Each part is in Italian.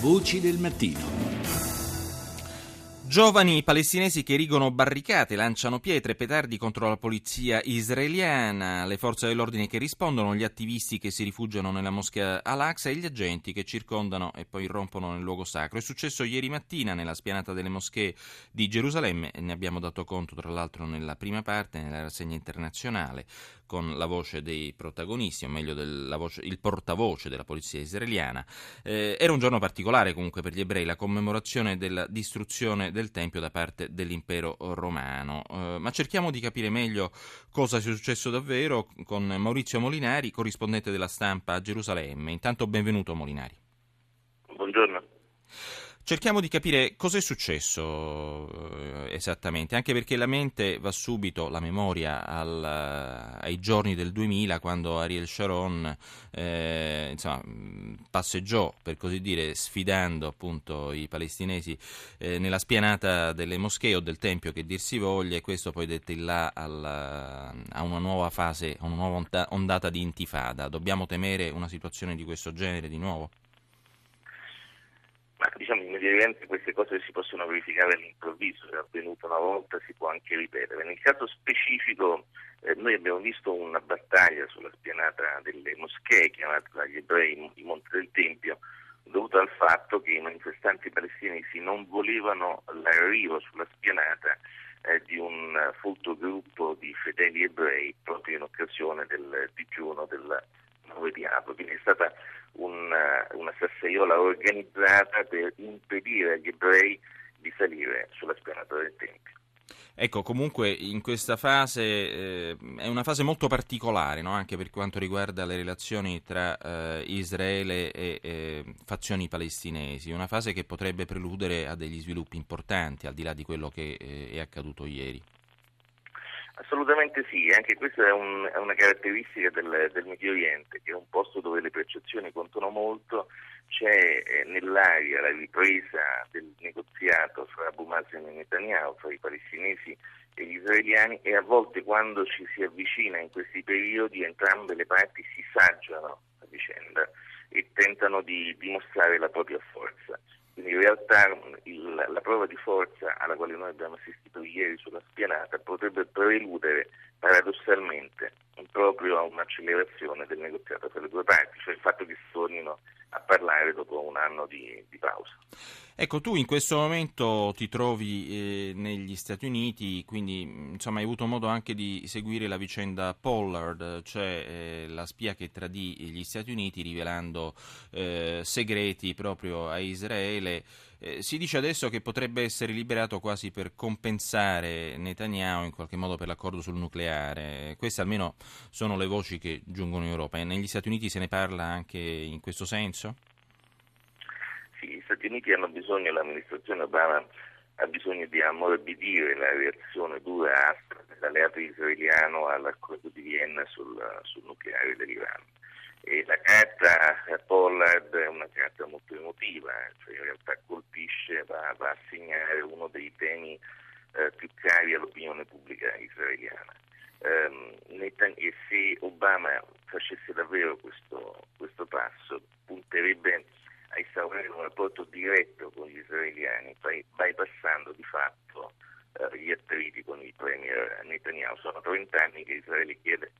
Voci del mattino. Giovani palestinesi che erigono barricate, lanciano pietre e petardi contro la polizia israeliana, le forze dell'ordine che rispondono, gli attivisti che si rifugiano nella moschea Al-Aqsa e gli agenti che circondano e poi irrompono nel luogo sacro. È successo ieri mattina nella spianata delle moschee di Gerusalemme e ne abbiamo dato conto tra l'altro nella prima parte, nella rassegna internazionale, con la voce dei protagonisti, o meglio voce, il portavoce della polizia israeliana. Eh, era un giorno particolare comunque per gli ebrei, la commemorazione della distruzione del Tempio da parte dell'impero romano. Eh, ma cerchiamo di capire meglio cosa sia successo davvero con Maurizio Molinari, corrispondente della stampa a Gerusalemme. Intanto benvenuto Molinari. Buongiorno. Cerchiamo di capire cos'è successo eh, esattamente, anche perché la mente va subito, la memoria, al, ai giorni del 2000 quando Ariel Sharon eh, insomma, passeggiò, per così dire, sfidando appunto i palestinesi eh, nella spianata delle moschee o del Tempio che dir si voglia e questo poi dette il là alla, a una nuova fase, a una nuova ondata di intifada. Dobbiamo temere una situazione di questo genere di nuovo? Diciamo immediatamente queste cose si possono verificare all'improvviso, è avvenuto una volta, si può anche ripetere. Nel caso specifico eh, noi abbiamo visto una battaglia sulla spianata delle moschee chiamata dagli ebrei i Monti del Tempio, dovuta al fatto che i manifestanti palestinesi non volevano l'arrivo sulla spianata eh, di un folto gruppo di fedeli ebrei proprio in occasione del digiuno del 9 di aprile. Quindi è stata una, una sassaiola organizzata per impedire agli ebrei di salire sulla spianata del Tempio. Ecco, comunque in questa fase eh, è una fase molto particolare, no? anche per quanto riguarda le relazioni tra eh, Israele e eh, fazioni palestinesi, una fase che potrebbe preludere a degli sviluppi importanti, al di là di quello che eh, è accaduto ieri. Assolutamente sì, anche questa è, un, è una caratteristica del, del, Medio Oriente, che è un posto dove le percezioni contano molto, c'è eh, nell'aria la ripresa del negoziato fra Abu Mazen e Netanyahu, fra i palestinesi e gli israeliani e a volte quando ci si avvicina in questi periodi entrambe le parti si saggiano a vicenda e tentano di dimostrare la propria forza. Quindi in realtà il, la prova di forza alla quale noi abbiamo assistito ieri sulla spianata potrebbe preludere paradossalmente proprio a un'accelerazione del negoziato tra le due parti, cioè il fatto che si tornino a parlare dopo un anno di, di pausa. Ecco, tu in questo momento ti trovi eh, negli Stati Uniti, quindi insomma hai avuto modo anche di seguire la vicenda Pollard, cioè eh, la spia che tradì gli Stati Uniti rivelando eh, segreti proprio a Israele. Eh, si dice adesso che potrebbe essere liberato quasi per compensare Netanyahu in qualche modo per l'accordo sul nucleare. Queste almeno sono le voci che giungono in Europa. E negli Stati Uniti se ne parla anche in questo senso? Stati Uniti hanno bisogno, l'amministrazione Obama ha bisogno di ammorbidire la reazione dura aspra dell'alleato israeliano all'accordo di Vienna sul, sul nucleare dell'Iran. E la carta Pollard è una carta molto emotiva, cioè in realtà colpisce, va, va a segnare uno dei temi eh, più cari all'opinione pubblica israeliana. Um, e se Obama facesse davvero questo, questo passo, punterebbe a instaurare un rapporto diretto con gli israeliani, bypassando di fatto eh, gli attriti con il premier Netanyahu. Sono 30 anni che Israele chiede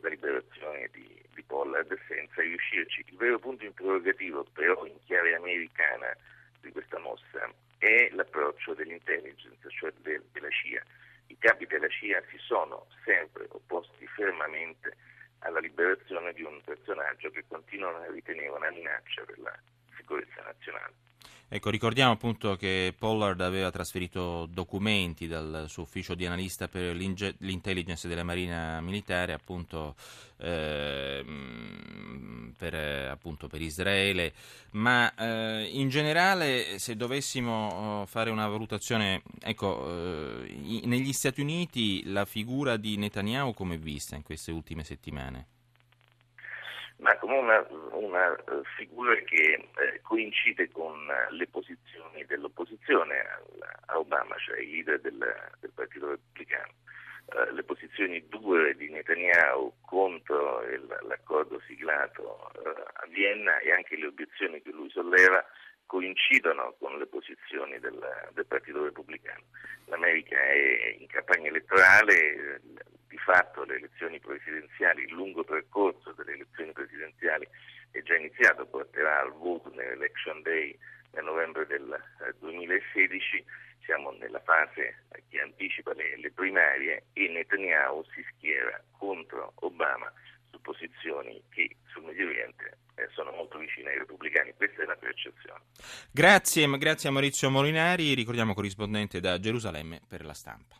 la liberazione di, di Pollard senza riuscirci. Il vero punto interrogativo, però, in chiave americana di questa mossa è l'approccio dell'intelligence, cioè del, della CIA. I capi della CIA si sono sempre opposti fermamente alla liberazione di un personaggio che continuano a ritenere una minaccia per la sicurezza nazionale. Ecco, ricordiamo appunto che Pollard aveva trasferito documenti dal suo ufficio di analista per l'intelligence della Marina Militare appunto, eh, per, appunto per, Israele, ma eh, in generale se dovessimo oh, fare una valutazione, ecco, eh, negli Stati Uniti la figura di Netanyahu come è vista in queste ultime settimane? Ma come una, una eh, figura che eh, coincide con le posizioni dell'opposizione a, Obama, cioè i leader del, del Partito Repubblicano. Uh, le posizioni dure di Netanyahu contro il, l'accordo siglato uh, a Vienna e anche le obiezioni che lui solleva coincidono con le posizioni del, del, Partito Repubblicano. L'America è in campagna elettorale, fatto le elezioni presidenziali, il lungo percorso delle elezioni presidenziali è già iniziato, porterà al voto nell'Election Day nel novembre del 2016, eh, siamo nella fase che anticipa le, le primarie e Netanyahu si schiera contro Obama su posizioni che sul Medio Oriente eh, sono molto vicine ai repubblicani, questa è la percezione. Grazie, grazie a Maurizio Molinari, ricordiamo corrispondente da Gerusalemme per la stampa.